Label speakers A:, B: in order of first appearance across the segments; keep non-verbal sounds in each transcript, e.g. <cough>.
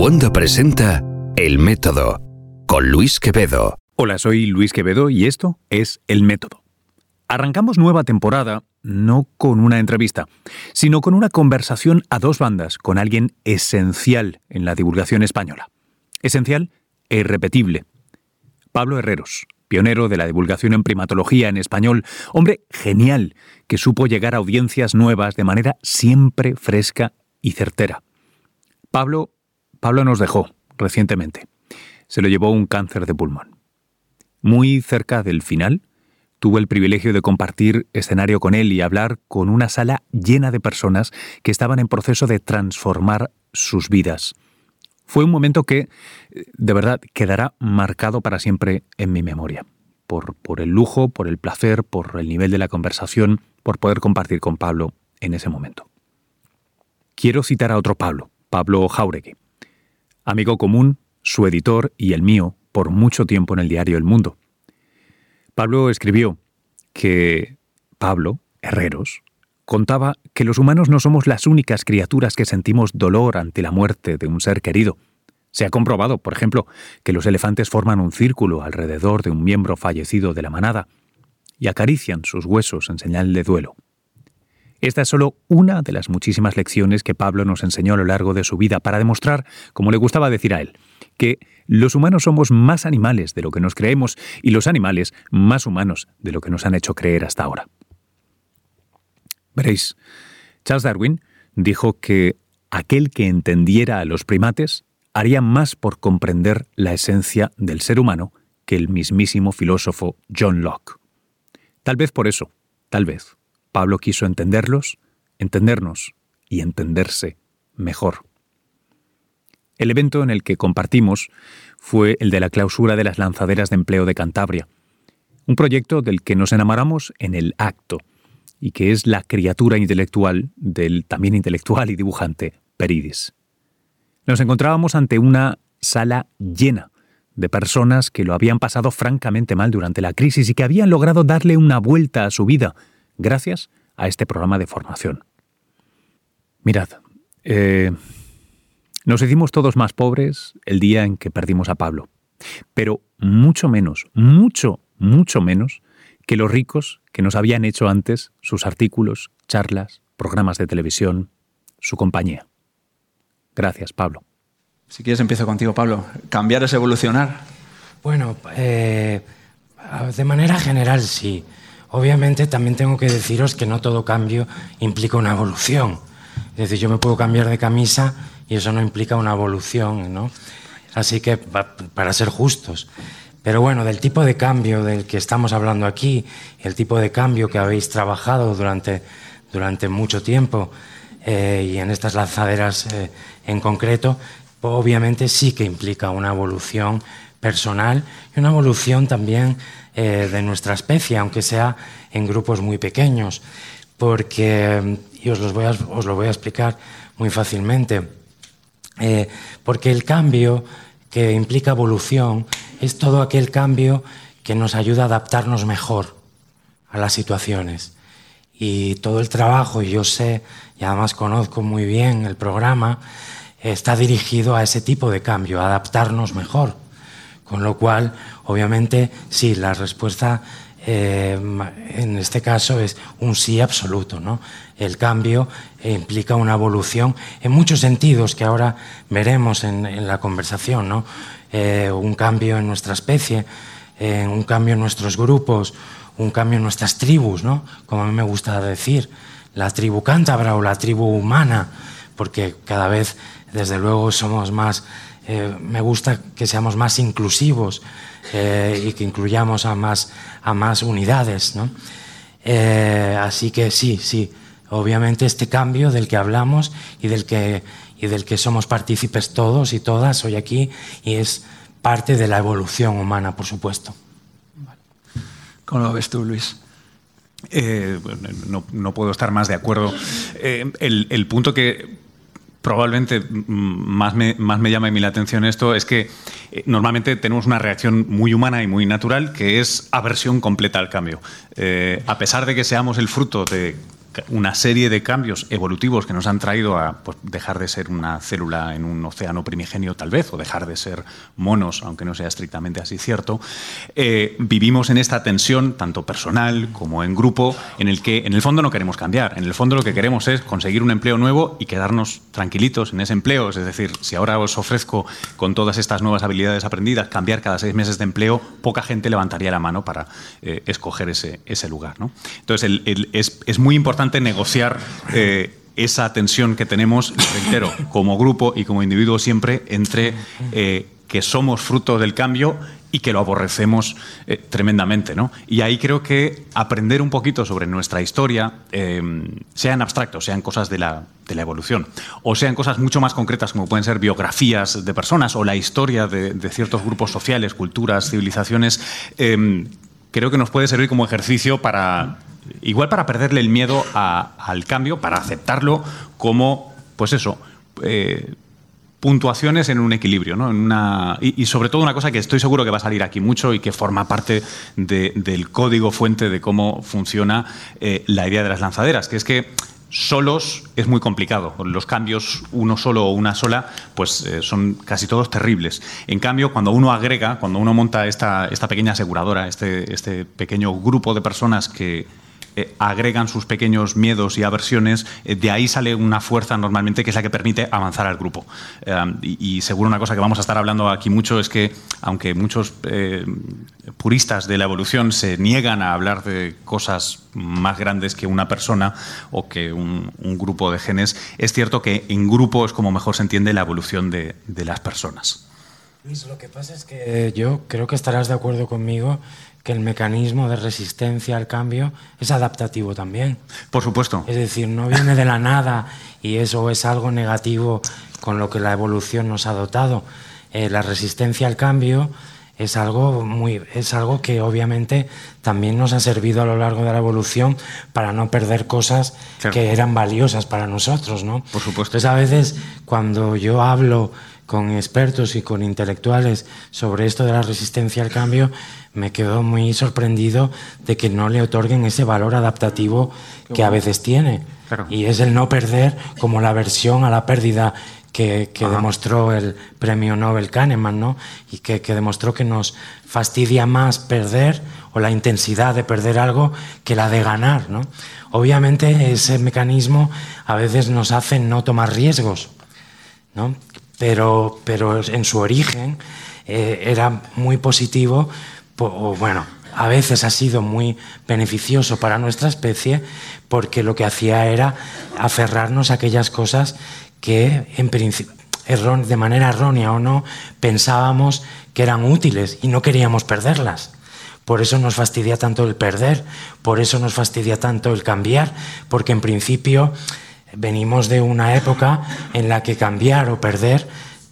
A: Wanda presenta El Método con Luis Quevedo.
B: Hola, soy Luis Quevedo y esto es El Método. Arrancamos nueva temporada no con una entrevista, sino con una conversación a dos bandas con alguien esencial en la divulgación española. Esencial e irrepetible. Pablo Herreros, pionero de la divulgación en primatología en español, hombre genial que supo llegar a audiencias nuevas de manera siempre fresca y certera. Pablo Pablo nos dejó recientemente. Se lo llevó un cáncer de pulmón. Muy cerca del final, tuve el privilegio de compartir escenario con él y hablar con una sala llena de personas que estaban en proceso de transformar sus vidas. Fue un momento que, de verdad, quedará marcado para siempre en mi memoria. Por, por el lujo, por el placer, por el nivel de la conversación, por poder compartir con Pablo en ese momento. Quiero citar a otro Pablo, Pablo Jauregui amigo común, su editor y el mío por mucho tiempo en el diario El Mundo. Pablo escribió que Pablo, Herreros, contaba que los humanos no somos las únicas criaturas que sentimos dolor ante la muerte de un ser querido. Se ha comprobado, por ejemplo, que los elefantes forman un círculo alrededor de un miembro fallecido de la manada y acarician sus huesos en señal de duelo. Esta es solo una de las muchísimas lecciones que Pablo nos enseñó a lo largo de su vida para demostrar, como le gustaba decir a él, que los humanos somos más animales de lo que nos creemos y los animales más humanos de lo que nos han hecho creer hasta ahora. Veréis, Charles Darwin dijo que aquel que entendiera a los primates haría más por comprender la esencia del ser humano que el mismísimo filósofo John Locke. Tal vez por eso, tal vez, Pablo quiso entenderlos, entendernos y entenderse mejor. El evento en el que compartimos fue el de la clausura de las lanzaderas de empleo de Cantabria, un proyecto del que nos enamoramos en el acto y que es la criatura intelectual del también intelectual y dibujante Peridis. Nos encontrábamos ante una sala llena de personas que lo habían pasado francamente mal durante la crisis y que habían logrado darle una vuelta a su vida gracias a este programa de formación. Mirad, eh, nos hicimos todos más pobres el día en que perdimos a Pablo, pero mucho menos, mucho, mucho menos que los ricos que nos habían hecho antes sus artículos, charlas, programas de televisión, su compañía. Gracias, Pablo.
C: Si quieres, empiezo contigo, Pablo. ¿Cambiar es evolucionar?
D: Bueno, eh, de manera general sí. Obviamente también tengo que deciros que no todo cambio implica una evolución. Es decir, yo me puedo cambiar de camisa y eso no implica una evolución, ¿no? Así que, para ser justos. Pero bueno, del tipo de cambio del que estamos hablando aquí, el tipo de cambio que habéis trabajado durante, durante mucho tiempo eh, y en estas lanzaderas eh, en concreto, obviamente sí que implica una evolución personal y una evolución también eh, de nuestra especie, aunque sea en grupos muy pequeños, porque, y os, lo voy a explicar muy fácilmente, eh, porque el cambio que implica evolución es todo aquel cambio que nos ayuda a adaptarnos mejor a las situaciones. Y todo el trabajo, yo sé, y además conozco muy bien el programa, está dirigido a ese tipo de cambio, a adaptarnos mejor. Con lo cual, obviamente, sí, la respuesta eh, en este caso es un sí absoluto. ¿no? El cambio implica una evolución en muchos sentidos que ahora veremos en, la conversación. ¿no? Eh, un cambio en nuestra especie, eh, un cambio en nuestros grupos, un cambio en nuestras tribus, ¿no? como a mí me gusta decir, la tribu cántabra o la tribu humana, porque cada vez, desde luego, somos más eh, me gusta que seamos más inclusivos eh, y que incluyamos a más, a más unidades. ¿no? Eh, así que sí, sí, obviamente este cambio del que hablamos y del que, y del que somos partícipes todos y todas hoy aquí y es parte de la evolución humana, por supuesto.
C: ¿Cómo lo ves tú, Luis?
B: no, no, puedo estar más de acuerdo. el, el, punto que probablemente más me, más me llama a mí la atención esto es que eh, normalmente tenemos una reacción muy humana y muy natural que es aversión completa al cambio. Eh, a pesar de que seamos el fruto de una serie de cambios evolutivos que nos han traído a pues, dejar de ser una célula en un océano primigenio tal vez, o dejar de ser monos, aunque no sea estrictamente así cierto, eh, vivimos en esta tensión, tanto personal como en grupo, en el que en el fondo no queremos cambiar. En el fondo lo que queremos es conseguir un empleo nuevo y quedarnos tranquilitos en ese empleo. Es decir, si ahora os ofrezco con todas estas nuevas habilidades aprendidas cambiar cada seis meses de empleo, poca gente levantaría la mano para eh, escoger ese, ese lugar. ¿no? Entonces, es, es muy importante negociar eh, esa tensión que tenemos, reitero, <laughs> como grupo y como individuo siempre, entre eh, que somos fruto del cambio y que lo aborrecemos eh, tremendamente. ¿no? Y ahí creo que aprender un poquito sobre nuestra historia, sean abstractos, sean cosas de la, de la, evolución, o sean cosas mucho más concretas como pueden ser biografías de personas o la historia de, de ciertos grupos sociales, culturas, civilizaciones, creo que nos puede servir como ejercicio para igual para perderle el miedo al cambio, para aceptarlo como, pues eso, eh, puntuaciones en un equilibrio, ¿no? En una, y, sobre todo una cosa que estoy seguro que va a salir aquí mucho y que forma parte del código fuente de cómo funciona eh, la idea de las lanzaderas, que es que solos es muy complicado. Los cambios, uno solo o una sola, pues eh, son casi todos terribles. En cambio, cuando uno agrega, cuando uno monta esta, esta pequeña aseguradora, este, este pequeño grupo de personas que, eh, agregan sus pequeños miedos y aversiones, eh, de ahí sale una fuerza normalmente que es la que permite avanzar al grupo. Eh, y, seguro una cosa que vamos a estar hablando aquí mucho es que, aunque muchos puristas de la evolución se niegan a hablar de cosas más grandes que una persona o que un, grupo de genes, es cierto que en grupo es como mejor se entiende la evolución de, de las personas.
D: Luis, lo que pasa es que yo creo que estarás de acuerdo conmigo que el mecanismo de resistencia al cambio es adaptativo también.
B: Por supuesto.
D: Es decir, no viene de la nada y eso es algo negativo con lo que la evolución nos ha dotado. Eh, la resistencia al cambio es algo muy es algo que obviamente también nos ha servido a lo largo de la evolución para no perder cosas que eran valiosas para nosotros, ¿no?
B: Por supuesto.
D: Entonces a veces cuando yo hablo con expertos y con intelectuales sobre esto de la resistencia al cambio, me quedo muy sorprendido de que no le otorguen ese valor adaptativo que a veces tiene. Y es el no perder como la versión a la pérdida que, demostró el premio Nobel Kahneman, ¿no? Y que, que, demostró que nos fastidia más perder o la intensidad de perder algo que la de ganar, ¿no? Obviamente ese mecanismo a veces nos hace no tomar riesgos, ¿no? Pero, pero en su origen eh, era muy positivo, o bueno, a veces ha sido muy beneficioso para nuestra especie porque lo que hacía era aferrarnos a aquellas cosas que en principio de manera errónea o no, pensábamos que eran útiles y no queríamos perderlas. Por eso nos fastidia tanto el perder, por eso nos fastidia tanto el cambiar, porque en principio Venimos de una época en la que cambiar o perder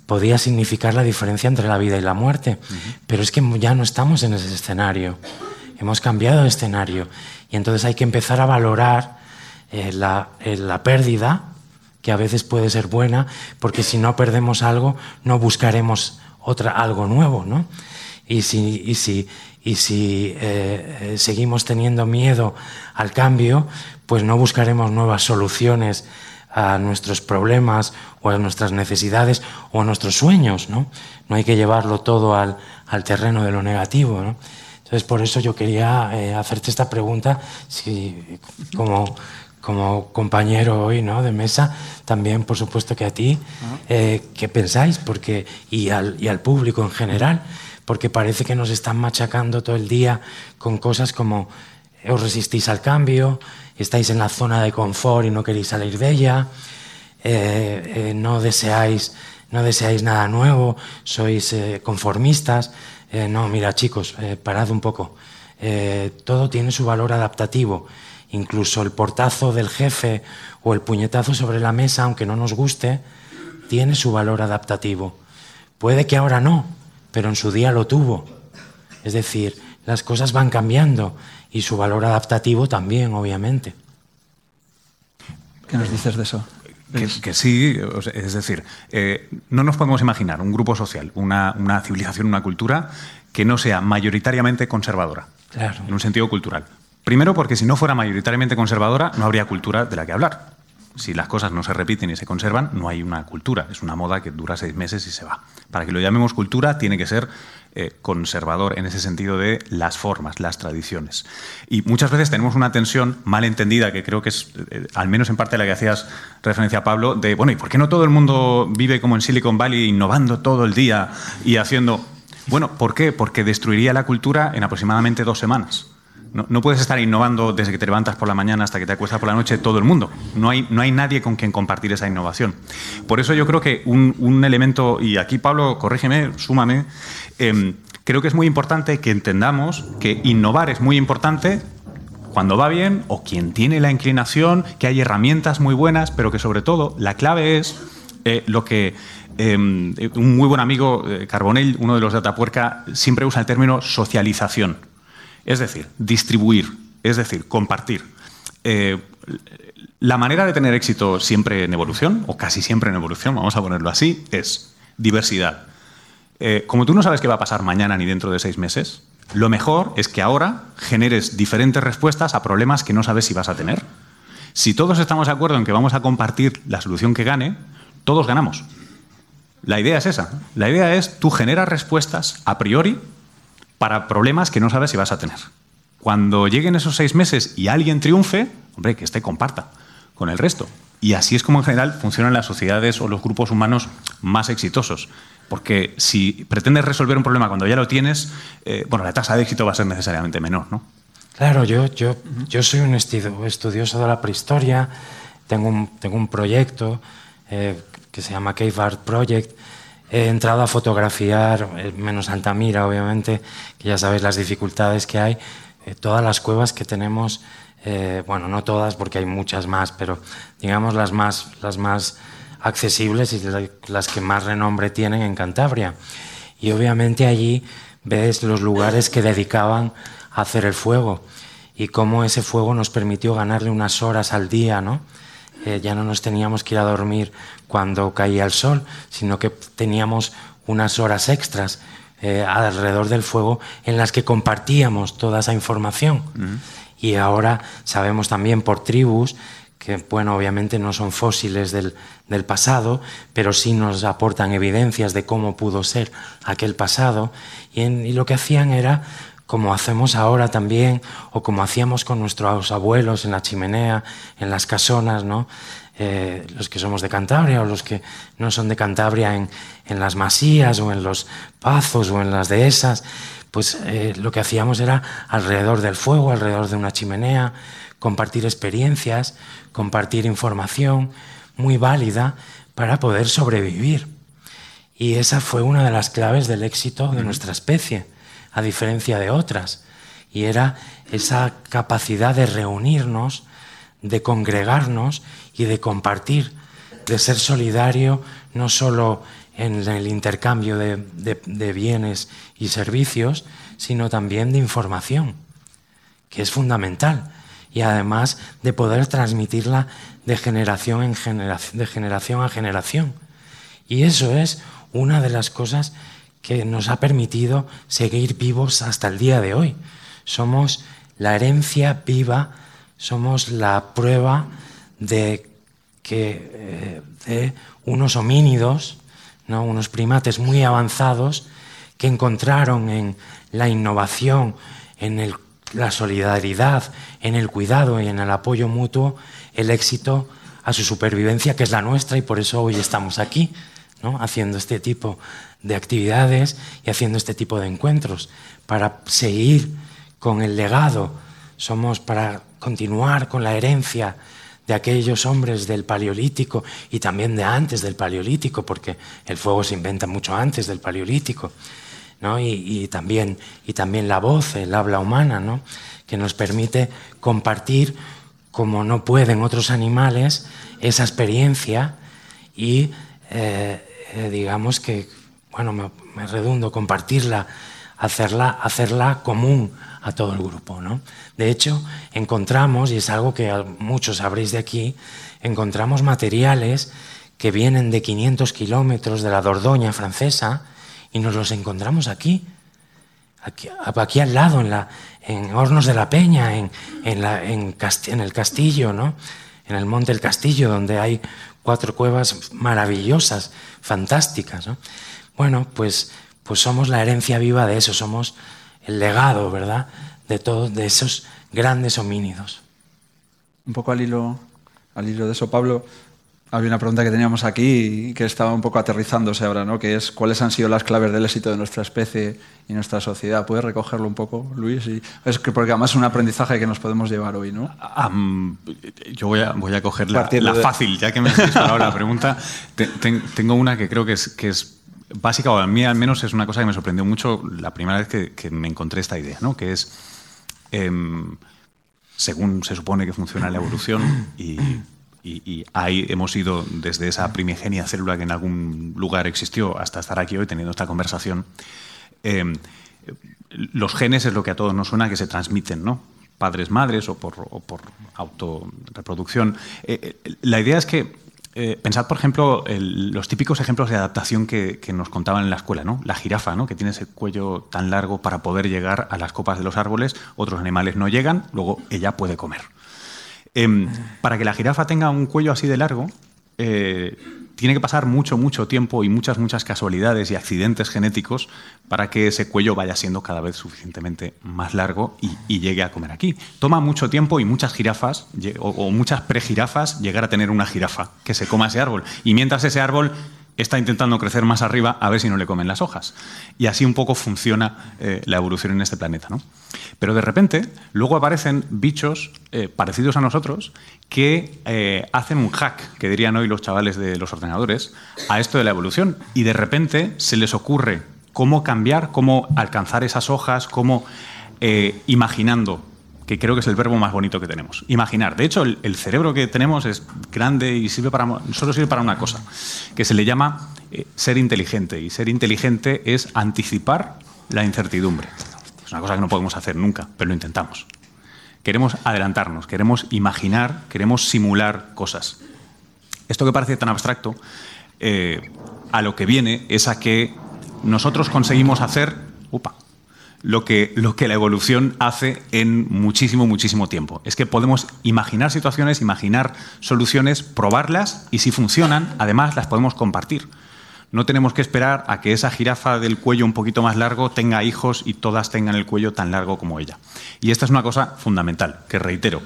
D: podía significar la diferencia entre la vida y la muerte, pero es que ya no estamos en ese escenario, hemos cambiado de escenario. Y entonces hay que empezar a valorar eh, la, eh, la pérdida, que a veces puede ser buena, porque si no perdemos algo, no buscaremos otra, algo nuevo, ¿no? Y si, y si, y si eh, seguimos teniendo miedo al cambio, pues no buscaremos nuevas soluciones a nuestros problemas o a nuestras necesidades o a nuestros sueños, ¿no? No hay que llevarlo todo al, al terreno de lo negativo, ¿no? Entonces, por eso yo quería eh, hacerte esta pregunta, si, como, como compañero hoy ¿no? de mesa, también por supuesto que a ti, eh, ¿qué pensáis? Porque, y, al, y al público en general, porque parece que nos están machacando todo el día con cosas como os resistís al cambio, estáis en la zona de confort y no queréis salir de ella, eh, eh, no, deseáis, no deseáis nada nuevo, sois eh, conformistas. no, mira chicos, parad un poco. todo tiene su valor adaptativo. Incluso el portazo del jefe o el puñetazo sobre la mesa, aunque no nos guste, tiene su valor adaptativo. Puede que ahora no, pero en su día lo tuvo. Es decir, las cosas van cambiando y su valor adaptativo también, obviamente.
C: ¿Qué nos dices de eso?
B: Que, sí, es decir, eh, no nos podemos imaginar un grupo social, una, civilización, una cultura que no sea mayoritariamente conservadora,
D: claro.
B: en un sentido cultural. Primero porque si no fuera mayoritariamente conservadora no habría cultura de la que hablar. Si las cosas no se repiten y se conservan, no hay una cultura. Es una moda que dura seis meses y se va. Para que lo llamemos cultura, tiene que ser eh, conservador en ese sentido de las formas, las tradiciones. Y muchas veces tenemos una tensión mal entendida, que creo que es, eh, al menos en parte la que hacías referencia, Pablo, de, bueno, ¿y por qué no todo el mundo vive como en Silicon Valley, innovando todo el día y haciendo... Bueno, ¿por qué? Porque destruiría la cultura en aproximadamente dos semanas. No, puedes estar innovando desde que te levantas por la mañana hasta que te acuestas por la noche todo el mundo. No hay, no hay nadie con quien compartir esa innovación. Por eso yo creo que un, elemento, y aquí Pablo, corrígeme, súmame, em, creo que es muy importante que entendamos que innovar es muy importante cuando va bien o quien tiene la inclinación, que hay herramientas muy buenas, pero que sobre todo la clave es eh, lo que em, un muy buen amigo, eh, Carbonell, uno de los de Atapuerca, siempre usa el término socialización. Es decir, distribuir, es decir, compartir. Eh, la manera de tener éxito siempre en evolución, o casi siempre en evolución, vamos a ponerlo así, es diversidad. Eh, como tú no sabes qué va a pasar mañana ni dentro de seis meses, lo mejor es que ahora generes diferentes respuestas a problemas que no sabes si vas a tener. Si todos estamos de acuerdo en que vamos a compartir la solución que gane, todos ganamos. La idea es esa. La idea es tú generas respuestas a priori para problemas que no sabes si vas a tener. Cuando lleguen esos seis meses y alguien triunfe, hombre, que este comparta con el resto. Y así es como en general funcionan las sociedades o los grupos humanos más exitosos. Porque si pretendes resolver un problema cuando ya lo tienes, eh, bueno, la tasa de éxito va a ser necesariamente menor, ¿no?
D: Claro, yo, yo, yo soy un estudioso de la prehistoria, tengo un, tengo un proyecto eh, que se llama Cave Art Project, He entrado a fotografiar, eh, menos Altamira, obviamente, que ya sabéis las dificultades que hay, eh, todas las cuevas que tenemos, bueno, no todas porque hay muchas más, pero digamos las más, las más accesibles y las que más renombre tienen en Cantabria. Y obviamente allí ves los lugares que dedicaban a hacer el fuego y cómo ese fuego nos permitió ganarle unas horas al día, ¿no? ya no nos teníamos que ir a dormir cuando caía el sol, sino que teníamos unas horas extras eh, alrededor del fuego en las que compartíamos toda esa información. Y ahora sabemos también por tribus que, bueno, obviamente no son fósiles del, pasado, pero sí nos aportan evidencias de cómo pudo ser aquel pasado. Y, lo que hacían era como hacemos ahora también, o como hacíamos con nuestros abuelos en la chimenea, en las casonas, ¿no? Eh, los que somos de Cantabria o los que no son de Cantabria en, las masías o en los pazos o en las dehesas, pues eh, lo que hacíamos era alrededor del fuego, alrededor de una chimenea, compartir experiencias, compartir información muy válida para poder sobrevivir. Y esa fue una de las claves del éxito de nuestra especie, a diferencia de otras. Y era esa capacidad de reunirnos, de congregarnos y de compartir, de ser solidario no solo en el intercambio de, bienes y servicios, sino también de información, que es fundamental, y además de poder transmitirla de generación, en de generación a generación. Y eso es una de las cosas que nos ha permitido seguir vivos hasta el día de hoy. Somos la herencia viva, somos la prueba de que eh, de unos homínidos, ¿no? unos primates muy avanzados que encontraron en la innovación, en la solidaridad, en el cuidado y en el apoyo mutuo el éxito a su supervivencia, que es la nuestra, y por eso hoy estamos aquí, ¿no? haciendo este tipo de actividades y haciendo este tipo de encuentros, para seguir con el legado, somos para continuar con la herencia de aquellos hombres del Paleolítico y también de antes del Paleolítico, porque el fuego se inventa mucho antes del Paleolítico, ¿no? y, también, y también la voz, el habla humana, ¿no? que nos permite compartir, como no pueden otros animales, esa experiencia y eh, eh, digamos que, bueno, me, me redundo, compartirla, hacerla, hacerla común a todo el grupo. ¿no? De hecho, encontramos, y es algo que muchos sabréis de aquí, encontramos materiales que vienen de 500 kilómetros de la Dordoña francesa y nos los encontramos aquí. aquí, aquí al lado, en, la, en Hornos de la Peña, en, en, la, en, en el castillo, ¿no? en el Monte del Castillo, donde hay cuatro cuevas maravillosas, fantásticas. ¿no? Bueno, pues, pues somos la herencia viva de eso, somos el legado, ¿verdad?, de todos de esos grandes homínidos.
C: Un poco al hilo, al hilo de eso, Pablo, había una pregunta que teníamos aquí y que estaba un poco aterrizándose ahora, ¿no? que es cuáles han sido las claves del éxito de nuestra especie y nuestra sociedad. ¿Puedes recogerlo un poco, Luis? Y es que porque además es un aprendizaje que nos podemos llevar hoy, ¿no?
B: yo voy a, voy a coger la, fácil, ya que me has disparado la pregunta. tengo una que creo que es, que es básica, o a mí al menos es una cosa que me sorprendió mucho la primera vez que, me encontré esta idea, ¿no? que es, em, según se supone que funciona la evolución y y, ahí hemos ido desde esa primigenia célula que en algún lugar existió hasta estar aquí hoy teniendo esta conversación. Eh, los genes es lo que a todos nos suena que se transmiten, ¿no? Padres, madres o por, o por autorreproducción. Eh, eh, la idea es que pensad, por ejemplo, los típicos ejemplos de adaptación que, nos contaban en la escuela, ¿no? La jirafa, ¿no? Que tiene ese cuello tan largo para poder llegar a las copas de los árboles, otros animales no llegan, luego ella puede comer. Em, para que la jirafa tenga un cuello así de largo, eh, tiene que pasar mucho, mucho tiempo y muchas, muchas casualidades y accidentes genéticos para que ese cuello vaya siendo cada vez suficientemente más largo y, llegue a comer aquí. Toma mucho tiempo y muchas jirafas o, o muchas prejirafas llegar a tener una jirafa que se coma ese árbol. Y mientras ese árbol está intentando crecer más arriba a ver si no le comen las hojas. Y así un poco funciona eh, la evolución en este planeta. ¿no? Pero de repente, luego aparecen bichos eh, parecidos a nosotros que eh, hacen un hack, que dirían hoy los chavales de los ordenadores, a esto de la evolución. Y de repente se les ocurre cómo cambiar, cómo alcanzar esas hojas, cómo imaginando que creo que es el verbo más bonito que tenemos. Imaginar. De hecho, el, cerebro que tenemos es grande y sirve para, solo sirve para una cosa, que se le llama eh, ser inteligente. Y ser inteligente es anticipar la incertidumbre. Es una cosa que no podemos hacer nunca, pero lo intentamos. Queremos adelantarnos, queremos imaginar, queremos simular cosas. Esto que parece tan abstracto, eh, a lo que viene es a que nosotros conseguimos hacer, upa, lo que, lo que la evolución hace en muchísimo, muchísimo tiempo. Es que podemos imaginar situaciones, imaginar soluciones, probarlas y si funcionan, además las podemos compartir. No tenemos que esperar a que esa jirafa del cuello un poquito más largo tenga hijos y todas tengan el cuello tan largo como ella. Y esta es una cosa fundamental, que reitero,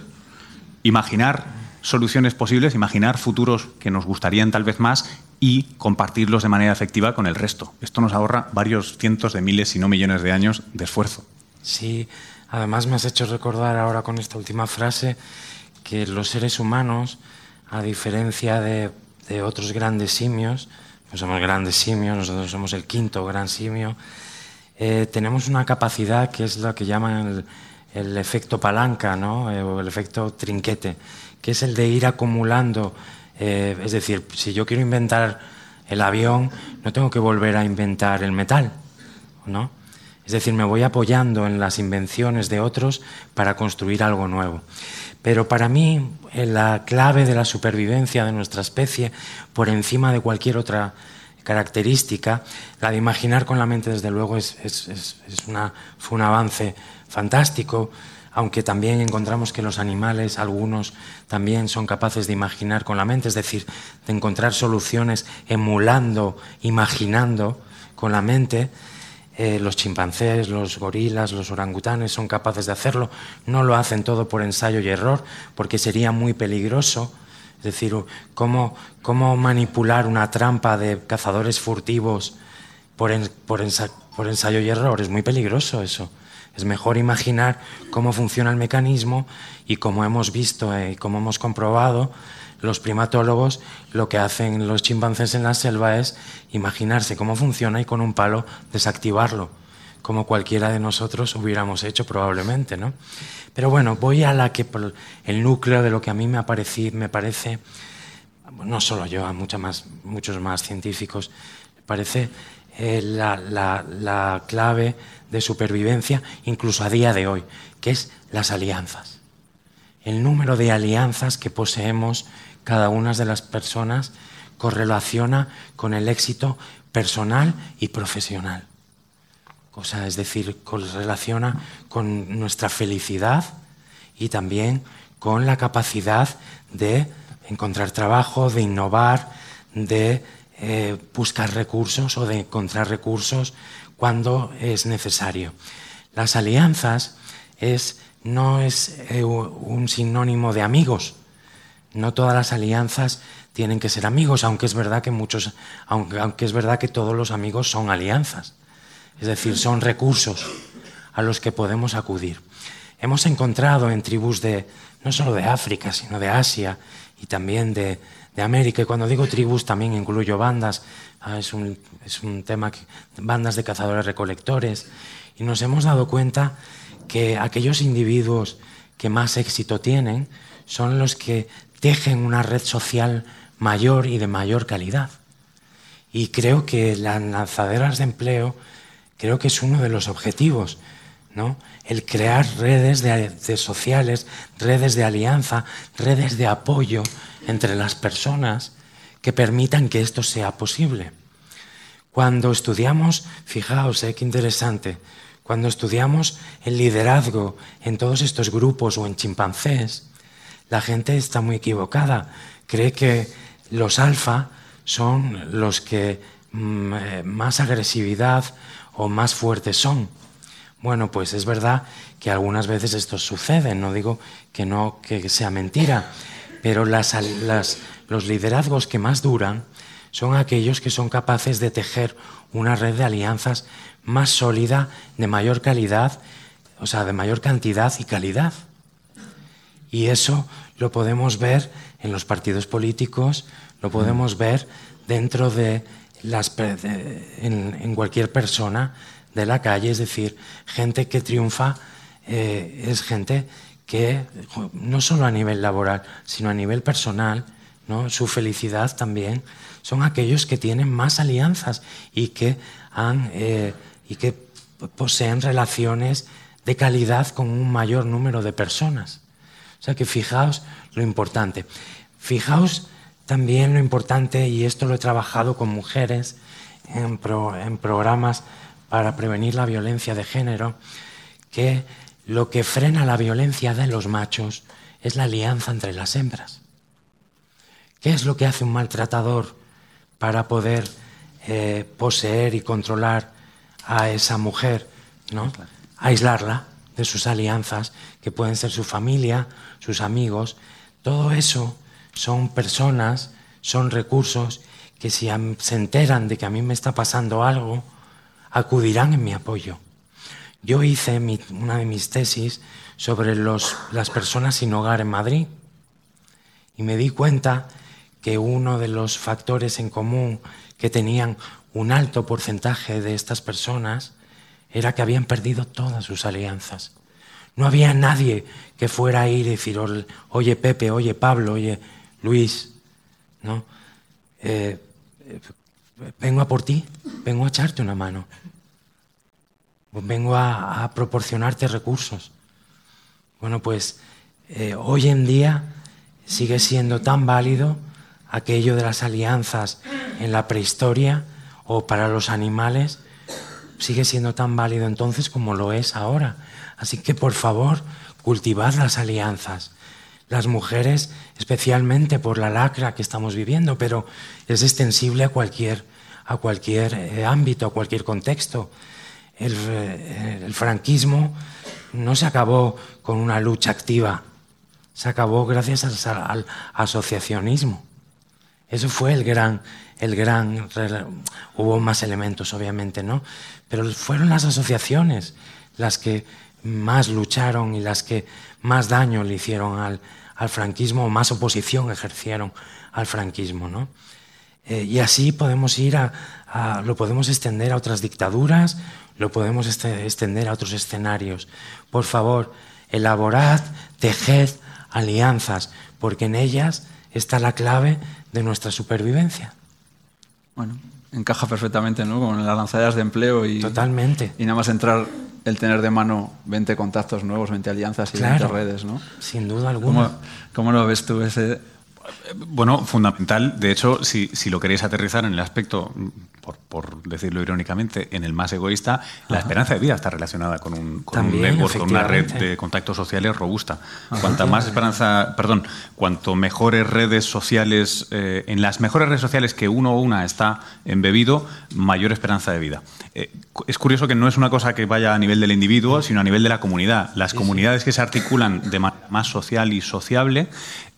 B: imaginar soluciones posibles, imaginar futuros que nos gustarían tal vez más y compartirlos de manera efectiva con el resto. Esto nos ahorra varios cientos de miles, si no millones de años de esfuerzo.
D: Sí, además me has hecho recordar ahora con esta última frase que los seres humanos, a diferencia de, otros grandes simios, somos grandes simios, nosotros somos el quinto gran simio, eh, tenemos una capacidad que es lo que llaman el, efecto palanca, ¿no? Eh, el efecto trinquete que es el de ir acumulando. Eh, es decir, si yo quiero inventar el avión, no tengo que volver a inventar el metal, ¿no? Es decir, me voy apoyando en las invenciones de otros para construir algo nuevo. Pero para mí, eh, la clave de la supervivencia de nuestra especie, por encima de cualquier otra característica, la de imaginar con la mente, desde luego, es, una, fue un avance fantástico aunque también encontramos que los animales, algunos, también son capaces de imaginar con la mente, es decir, de encontrar soluciones emulando, imaginando con la mente. Eh, los chimpancés, los gorilas, los orangutanes son capaces de hacerlo. No lo hacen todo por ensayo y error, porque sería muy peligroso. Es decir, cómo, cómo manipular una trampa de cazadores furtivos por, por ensayo y error. Es muy peligroso eso. Es mejor imaginar cómo funciona el mecanismo y como hemos visto y como hemos comprobado, los primatólogos lo que hacen los chimpancés en la selva es imaginarse cómo funciona y con un palo desactivarlo, como cualquiera de nosotros hubiéramos hecho probablemente, ¿no? Pero bueno, voy a la que el núcleo de lo que a mí me, me parece, no solo yo, a muchos más científicos, parece la, la clave de supervivencia, incluso a día de hoy, que es las alianzas. El número de alianzas que poseemos cada una de las personas correlaciona con el éxito personal y profesional. cosa, es decir, relaciona con nuestra felicidad y también con la capacidad de encontrar trabajo, de innovar, de eh, buscar recursos o de encontrar recursos cuando es necesario. Las alianzas es, no es eh, un sinónimo de amigos. No todas las alianzas tienen que ser amigos, aunque es verdad que muchos, aunque, aunque es verdad que todos los amigos son alianzas. Es decir, son recursos a los que podemos acudir. Hemos encontrado en tribus de, no solo de África, sino de Asia y también de, América. Y cuando digo tribus también incluyo bandas, ah, es, un, es, un, tema, bandas de cazadores recolectores. Y nos hemos dado cuenta que aquellos individuos que más éxito tienen son los que tejen una red social mayor y de mayor calidad. Y creo que las lanzaderas de empleo, creo que es uno de los objetivos, ¿no? El crear redes de, sociales, redes de alianza, redes de apoyo, entre las personas que permitan que esto sea posible. Cuando estudiamos, fijaos, eh, qué interesante, cuando estudiamos el liderazgo en todos estos grupos o en chimpancés, la gente está muy equivocada. Cree que los alfa son los que mm, eh, más agresividad o más fuertes son. Bueno, pues es verdad que algunas veces esto sucede, no digo que no que sea mentira, pero los liderazgos que más duran son aquellos que son capaces de tejer una red de alianzas más sólida, de mayor calidad, o sea, de mayor cantidad y calidad. Y eso lo podemos ver en los partidos políticos, lo podemos ver dentro de las en, cualquier persona de la calle, es decir, gente que triunfa eh, es gente que no solo a nivel laboral, sino a nivel personal, ¿no? su felicidad también, son aquellos que tienen más alianzas y que, han, eh, y que poseen relaciones de calidad con un mayor número de personas. O sea que fijaos lo importante. Fijaos también lo importante, y esto lo he trabajado con mujeres en, en programas para prevenir la violencia de género, que lo que frena la violencia de los machos es la alianza entre las hembras. ¿Qué es lo que hace un maltratador para poder eh, poseer y controlar a esa mujer? ¿no? Aislarla de sus alianzas, que pueden ser su familia, sus amigos. Todo eso son personas, son recursos que si se enteran de que a mí me está pasando algo, acudirán en mi apoyo. Yo hice una de mis tesis sobre las personas sin hogar en Madrid y me di cuenta que uno de los factores en común que tenían un alto porcentaje de estas personas era que habían perdido todas sus alianzas. No había nadie que fuera a ir y decir, oye Pepe, oye Pablo, oye Luis, ¿no? Eh, eh, vengo a por ti, vengo a echarte una mano. Vengo a, proporcionarte recursos. Bueno, pues eh, hoy en día sigue siendo tan válido aquello de las alianzas en la prehistoria o para los animales, sigue siendo tan válido entonces como lo es ahora. Así que por favor, cultivad las alianzas. Las mujeres, especialmente por la lacra que estamos viviendo, pero es extensible a cualquier, a cualquier eh, ámbito, a cualquier contexto. Eh, el, franquismo no se acabó con una lucha activa, se acabó gracias al, asociacionismo. Eso fue el gran, el gran, hubo más elementos obviamente, ¿no? Pero fueron las asociaciones las que más lucharon y las que más daño le hicieron al, al franquismo, más oposición ejercieron al franquismo, ¿no? Eh, y así podemos ir a, lo podemos extender a otras dictaduras, lo podemos este, extender a otros escenarios. Por favor, elaborad, tejed alianzas, porque en ellas está la clave de nuestra supervivencia.
C: Bueno, encaja perfectamente ¿no? con las lanzaderas de empleo y,
D: Totalmente.
C: y nada más entrar el tener de mano 20 contactos nuevos, 20 alianzas y 20 redes. ¿no?
D: Sin duda alguna.
C: ¿Cómo, ¿Cómo, lo ves tú ese,
B: bueno, fundamental. De hecho, si, lo queréis aterrizar en el aspecto, por, por decirlo irónicamente, en el más egoísta, la esperanza de vida está relacionada con un, con
D: También,
B: network, con una red de contactos sociales robusta. Cuanta más esperanza, perdón, cuanto mejores redes sociales, eh, en las mejores redes sociales que uno o una está embebido, mayor esperanza de vida. Eh, es curioso que no es una cosa que vaya a nivel del individuo, sino a nivel de la comunidad. Las comunidades que se articulan de manera más social y sociable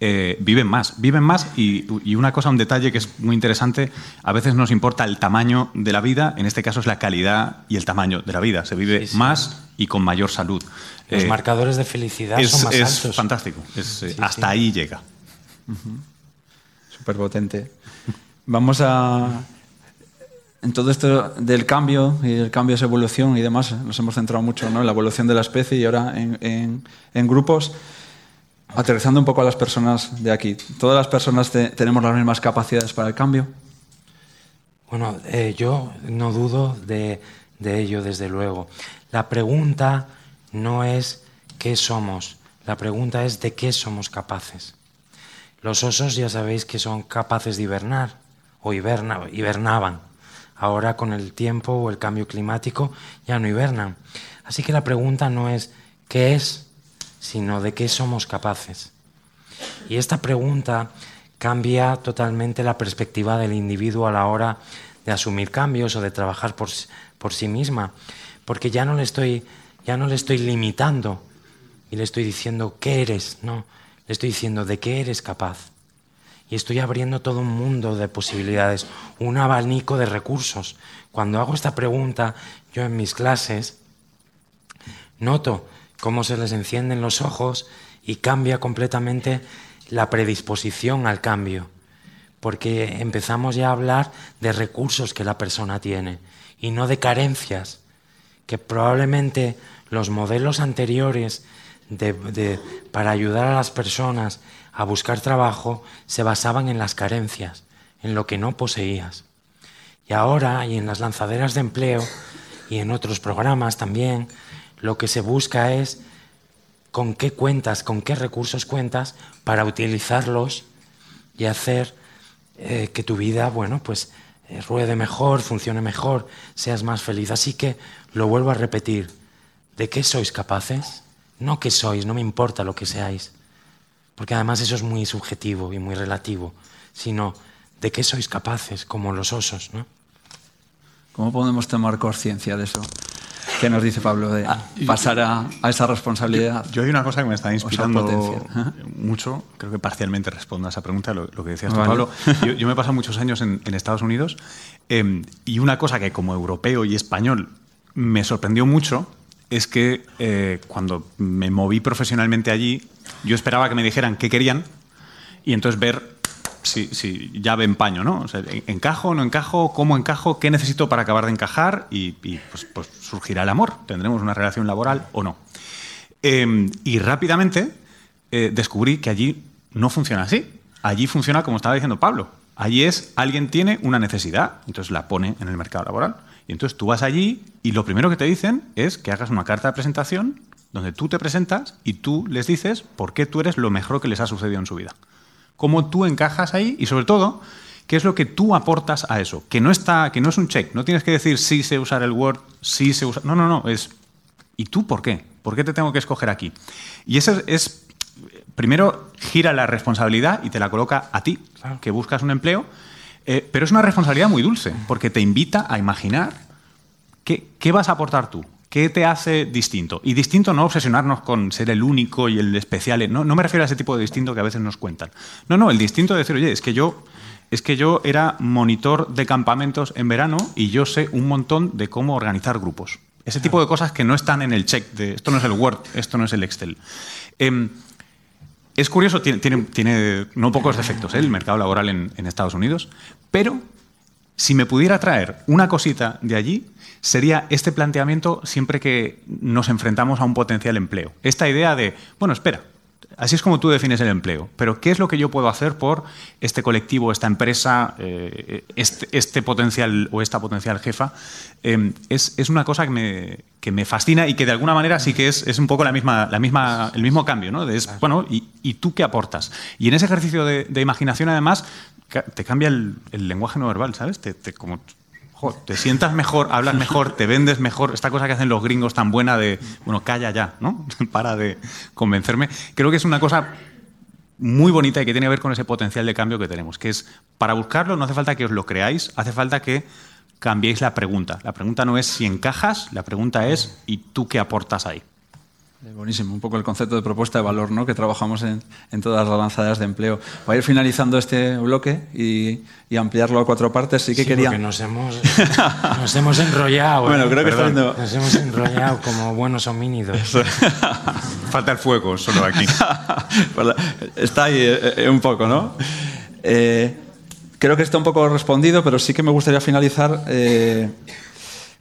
B: eh, viven más, viven más y, y una cosa, un detalle que es muy interesante, a veces nos importa el tamaño de la vida, en este caso es la calidad y el tamaño de la vida. Se vive
D: Sí, sí.
B: más y con mayor salud.
D: Los
B: Eh,
D: marcadores de felicidad
B: es,
D: son más
B: es
D: altos.
B: fantástico. Es, eh,
D: Sí,
B: hasta
D: sí.
B: ahí llega.
C: Súper potente. Vamos a. En todo esto del cambio y el cambio es evolución y demás, nos hemos centrado mucho ¿no? en la evolución de la especie y ahora en, en- en grupos. Aterrizando un poco a las personas de aquí. ¿Todas las personas te- tenemos las mismas capacidades para el cambio?
D: Bueno, eh, yo no dudo de, de ello, desde luego. La pregunta no es qué somos, la pregunta es de qué somos capaces. Los osos ya sabéis que son capaces de hibernar, o hiberna- hibernaban. Ahora con el tiempo o el cambio climático ya no hibernan. Así que la pregunta no es qué es, sino de qué somos capaces. Y esta pregunta cambia totalmente la perspectiva del individuo a la hora de asumir cambios o de trabajar por, por sí misma, porque ya no le estoy ya no le estoy limitando y le estoy diciendo qué eres, no, le estoy diciendo de qué eres capaz. Y estoy abriendo todo un mundo de posibilidades, un abanico de recursos. Cuando hago esta pregunta, yo en mis clases, noto cómo se les encienden los ojos y cambia completamente la predisposición al cambio, porque empezamos ya a hablar de recursos que la persona tiene y no de carencias, que probablemente los modelos anteriores de- para ayudar a las personas a buscar trabajo se basaban en las carencias, en lo que no poseías. Y ahora, y en las lanzaderas de empleo y en otros programas también, lo que se busca es con qué cuentas, con qué recursos cuentas para utilizarlos y hacer eh, que tu vida, bueno, pues eh, ruede mejor, funcione mejor, seas más feliz. Así que lo vuelvo a repetir. ¿De qué sois capaces? No qué sois, no me importa lo que seáis, porque además eso es muy subjetivo y muy relativo, sino de qué sois capaces, como los osos, ¿no?
C: ¿Cómo podemos tomar conciencia de eso? ¿Qué nos dice Pablo de pasar a, a esa responsabilidad?
B: Yo hay una cosa que me está inspirando mucho, creo que parcialmente respondo a esa pregunta, lo, lo que decías tú,
C: Vale.
B: Pablo. <laughs> Yo, yo me he pasado muchos años en, en Estados Unidos eh, y una cosa que como europeo y español me sorprendió mucho es que eh, cuando me moví profesionalmente allí, yo esperaba que me dijeran qué querían y entonces ver si, si llave en paño, ¿no? O sea, ¿encajo, no encajo? ¿Cómo encajo? ¿Qué necesito para acabar de encajar? Y, pues, pues surgirá el amor. ¿Tendremos una relación laboral o no? Eh, y rápidamente eh, descubrí que allí no funciona así. Allí funciona como estaba diciendo Pablo. Allí es alguien tiene una necesidad, entonces la pone en el mercado laboral. Y entonces tú vas allí y lo primero que te dicen es que hagas una carta de presentación donde tú te presentas y tú les dices por qué tú eres lo mejor que les ha sucedido en su vida. Cómo tú encajas ahí y sobre todo qué es lo que tú aportas a eso. Que no está, que no es un check. No tienes que decir sí sé usar el Word, sí sé usar. No, no, no. Es ¿y tú por qué? ¿Por qué te tengo que escoger aquí? Y eso es primero gira la responsabilidad y te la coloca a ti,
D: Claro.
B: que buscas un empleo, eh, pero es una responsabilidad muy dulce, porque te invita a imaginar qué, qué vas a aportar tú, qué te hace distinto. Y distinto no obsesionarnos con ser el único y el especial, no, no me refiero a ese tipo de distinto que a veces nos cuentan. No, no, el distinto de decir, oye, es que yo... Es que yo era monitor de campamentos en verano y yo sé un montón de cómo organizar grupos. Ese tipo de cosas que no están en el check de esto no es el Word, esto no es el Excel. Em, es curioso, tiene, tiene, tiene no pocos defectos ¿eh? el mercado laboral en, en Estados Unidos, pero si me pudiera traer una cosita de allí, sería este planteamiento siempre que nos enfrentamos a un potencial empleo. Esta idea de, bueno, espera, así es como tú defines el empleo, pero ¿qué es lo que yo puedo hacer por este colectivo, esta empresa, eh, este, este, potencial o esta potencial jefa? Eh, es, es, una cosa que me, que me, fascina y que de alguna manera sí que es, es un poco la misma, la misma, el mismo cambio, ¿no? Es, bueno, ¿y, ¿y, tú qué aportas? Y en ese ejercicio de, de imaginación, además, te cambia el, lenguaje no verbal, ¿sabes? Te, te, te sientas mejor, hablas mejor, te vendes mejor. Esta cosa que hacen los gringos tan buena de, bueno, calla ya, ¿no? <laughs> Para de convencerme. Creo que es una cosa muy bonita y que tiene que ver con ese potencial de cambio que tenemos, que es, para buscarlo no hace falta que os lo creáis, hace falta que cambiéis la pregunta. La pregunta no es si encajas, la pregunta es ¿y tú qué aportas ahí?
C: Buenísimo, un poco el concepto de propuesta de valor ¿no? que trabajamos en, en todas las lanzaderas de empleo. Voy a ir finalizando este bloque y, y ampliarlo a cuatro partes. Sí que
D: sí,
C: quería.
D: Porque nos hemos, <laughs> nos hemos enrollado.
C: bueno,
D: ¿eh?
C: creo que está viendo...
D: Nos hemos enrollado como buenos homínidos. <laughs>
B: Falta el fuego solo aquí. <laughs>
C: está ahí eh, eh, un poco, ¿no? Eh, creo que está un poco respondido, pero sí que me gustaría finalizar.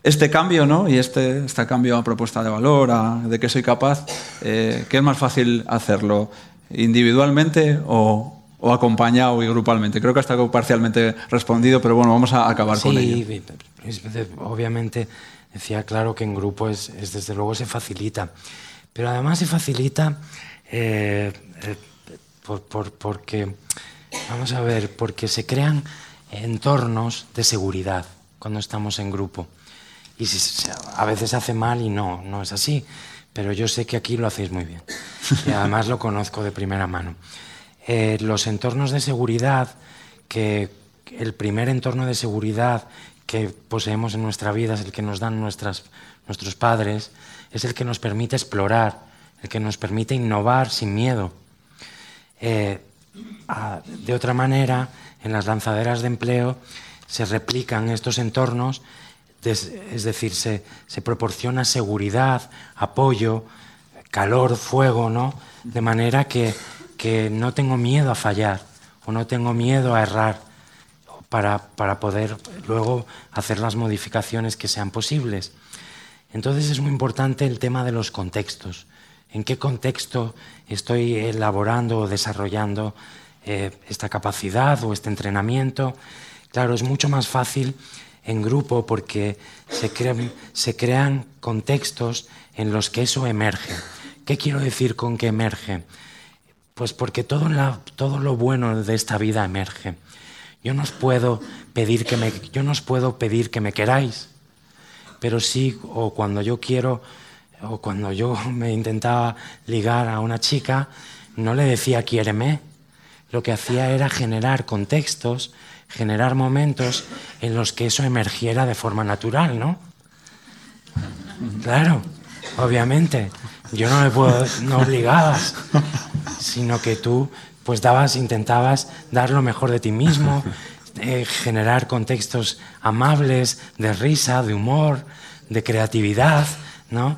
C: Este cambio, ¿no? Y este, este cambio a propuesta de valor, a, de que soy capaz, eh, ¿qué es más fácil hacerlo? ¿Individualmente o, o, acompañado y grupalmente? Creo que está parcialmente respondido, pero bueno, vamos a acabar
D: sí,
C: con ello.
D: Obviamente, decía claro que en grupo es, es, desde luego se facilita, pero además se facilita eh, eh, por, por, porque, vamos a ver, porque se crean entornos de seguridad cuando estamos en grupo. Y si, a veces hace mal y no, no es así. Pero yo sé que aquí lo hacéis muy bien. Y además lo conozco de primera mano. Eh, los entornos de seguridad, que el primer entorno de seguridad que poseemos en nuestra vida es el que nos dan nuestras, nuestros padres, es el que nos permite explorar, el que nos permite innovar sin miedo. Eh, de otra manera, en las lanzaderas de empleo se replican estos entornos es decir, se, proporciona seguridad, apoyo, calor, fuego, ¿no? De manera que, no tengo miedo a fallar o no tengo miedo a errar para, para poder luego hacer las modificaciones que sean posibles. Entonces es muy importante el tema de los contextos. ¿En qué contexto estoy elaborando o desarrollando eh, esta capacidad o este entrenamiento? Claro, es mucho más fácil en grupo porque se crean, contextos en los que eso emerge. ¿Qué quiero decir con que emerge? Pues porque todo, todo lo bueno de esta vida emerge. Yo no os puedo pedir que me, yo no os puedo pedir que me queráis, pero sí, o cuando yo quiero, o cuando yo me intentaba ligar a una chica, no le decía quiéreme. Lo que hacía era generar contextos generar momentos en los que eso emergiera de forma natural, ¿no? Claro, obviamente. Yo no le puedo, no obligabas, sino que tú pues dabas, intentabas dar lo mejor de ti mismo, eh, generar contextos amables, de risa, de humor, de creatividad, ¿no?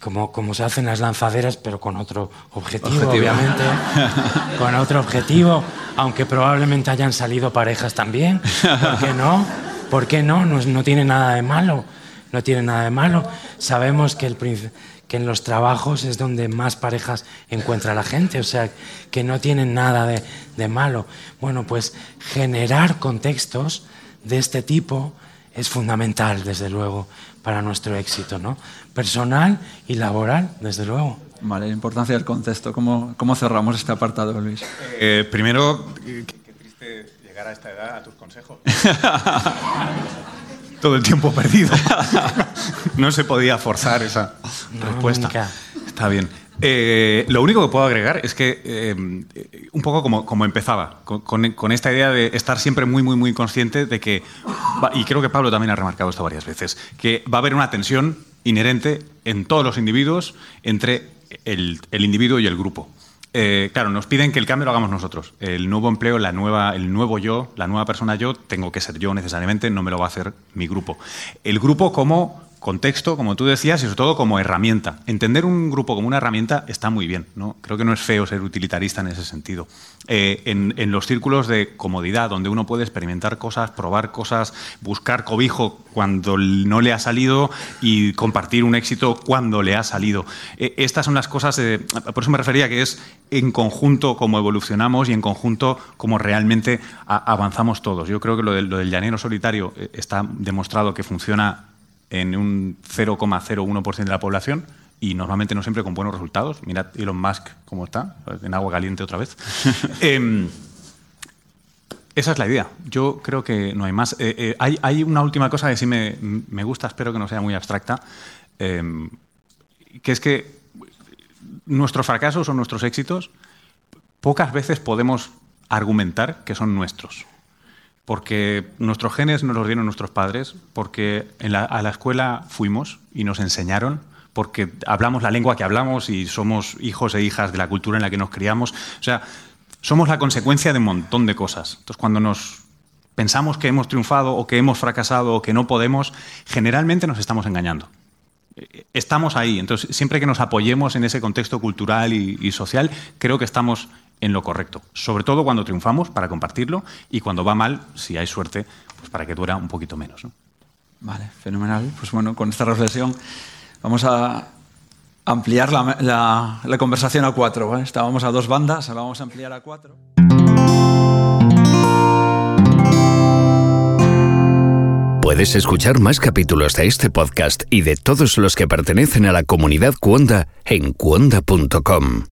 D: Como, como se hacen las lanzaderas, pero con otro objetivo, objetivo. obviamente. <laughs> con otro objetivo, aunque probablemente hayan salido parejas también. ¿Por qué no? ¿Por qué no? No, no tiene nada de malo. No tiene nada de malo. Sabemos que, el, que en los trabajos es donde más parejas encuentra la gente, o sea, que no tienen nada de, de malo. Bueno, pues generar contextos de este tipo es fundamental, desde luego, para nuestro éxito, ¿no? Personal y laboral, desde luego.
C: Vale, la importancia del contexto. ¿Cómo, cómo cerramos este apartado, Luis?
B: Eh, primero, qué, qué, triste llegar a esta edad a tus consejos. <laughs> Todo el tiempo perdido. <laughs> no se podía forzar esa
D: No,
B: respuesta.
D: nunca.
B: Está bien. Eh, lo único que puedo agregar es que, eh, un poco como, como empezaba, con, esta idea de estar siempre muy, muy, muy consciente de que, y creo que Pablo también ha remarcado esto varias veces, que va a haber una tensión inherente en todos los individuos entre el, el individuo y el grupo. Eh, claro, nos piden que el cambio lo hagamos nosotros. El nuevo empleo, la nueva, el nuevo yo, la nueva persona yo, tengo que ser yo necesariamente, no me lo va a hacer mi grupo. El grupo como contexto, como tú decías, y sobre todo como herramienta. Entender un grupo como una herramienta está muy bien. ¿no? Creo que no es feo ser utilitarista en ese sentido. Eh, en, los círculos de comodidad, donde uno puede experimentar cosas, probar cosas, buscar cobijo cuando no le ha salido y compartir un éxito cuando le ha salido. Eh, estas son las cosas, eh, por eso me refería que es en conjunto como evolucionamos y en conjunto como realmente avanzamos todos. Yo creo que lo del, lo del llanero solitario está demostrado que funciona en un 0,01% de la población y normalmente no siempre con buenos resultados. Mirad Elon Musk cómo está, en agua caliente otra vez. <laughs> eh, Esa es la idea. Yo creo que no hay más. Eh, eh, hay, hay, una última cosa que sí me, me, gusta, espero que no sea muy abstracta, eh, que es que nuestros fracasos o nuestros éxitos pocas veces podemos argumentar que son nuestros. Porque nuestros genes nos los dieron nuestros padres, porque a la escuela fuimos y nos enseñaron, porque hablamos la lengua que hablamos y somos hijos e hijas de la cultura en la que nos criamos. O sea, somos la consecuencia de un montón de cosas. Entonces, cuando nos pensamos que hemos triunfado o que hemos fracasado o que no podemos, generalmente nos estamos engañando. Estamos ahí, entonces siempre que nos apoyemos en ese contexto cultural y, social, creo que estamos en lo correcto. Sobre todo cuando triunfamos, para compartirlo, y cuando va mal, si hay suerte, pues para que dura un poquito menos.
C: Vale, fenomenal. Pues bueno, con esta reflexión vamos a ampliar la, conversación a cuatro. Estábamos a dos bandas, ahora vamos a ampliar a cuatro.
A: Puedes escuchar más capítulos de este podcast y de todos los que pertenecen a la comunidad Cuonda en cuonda.com.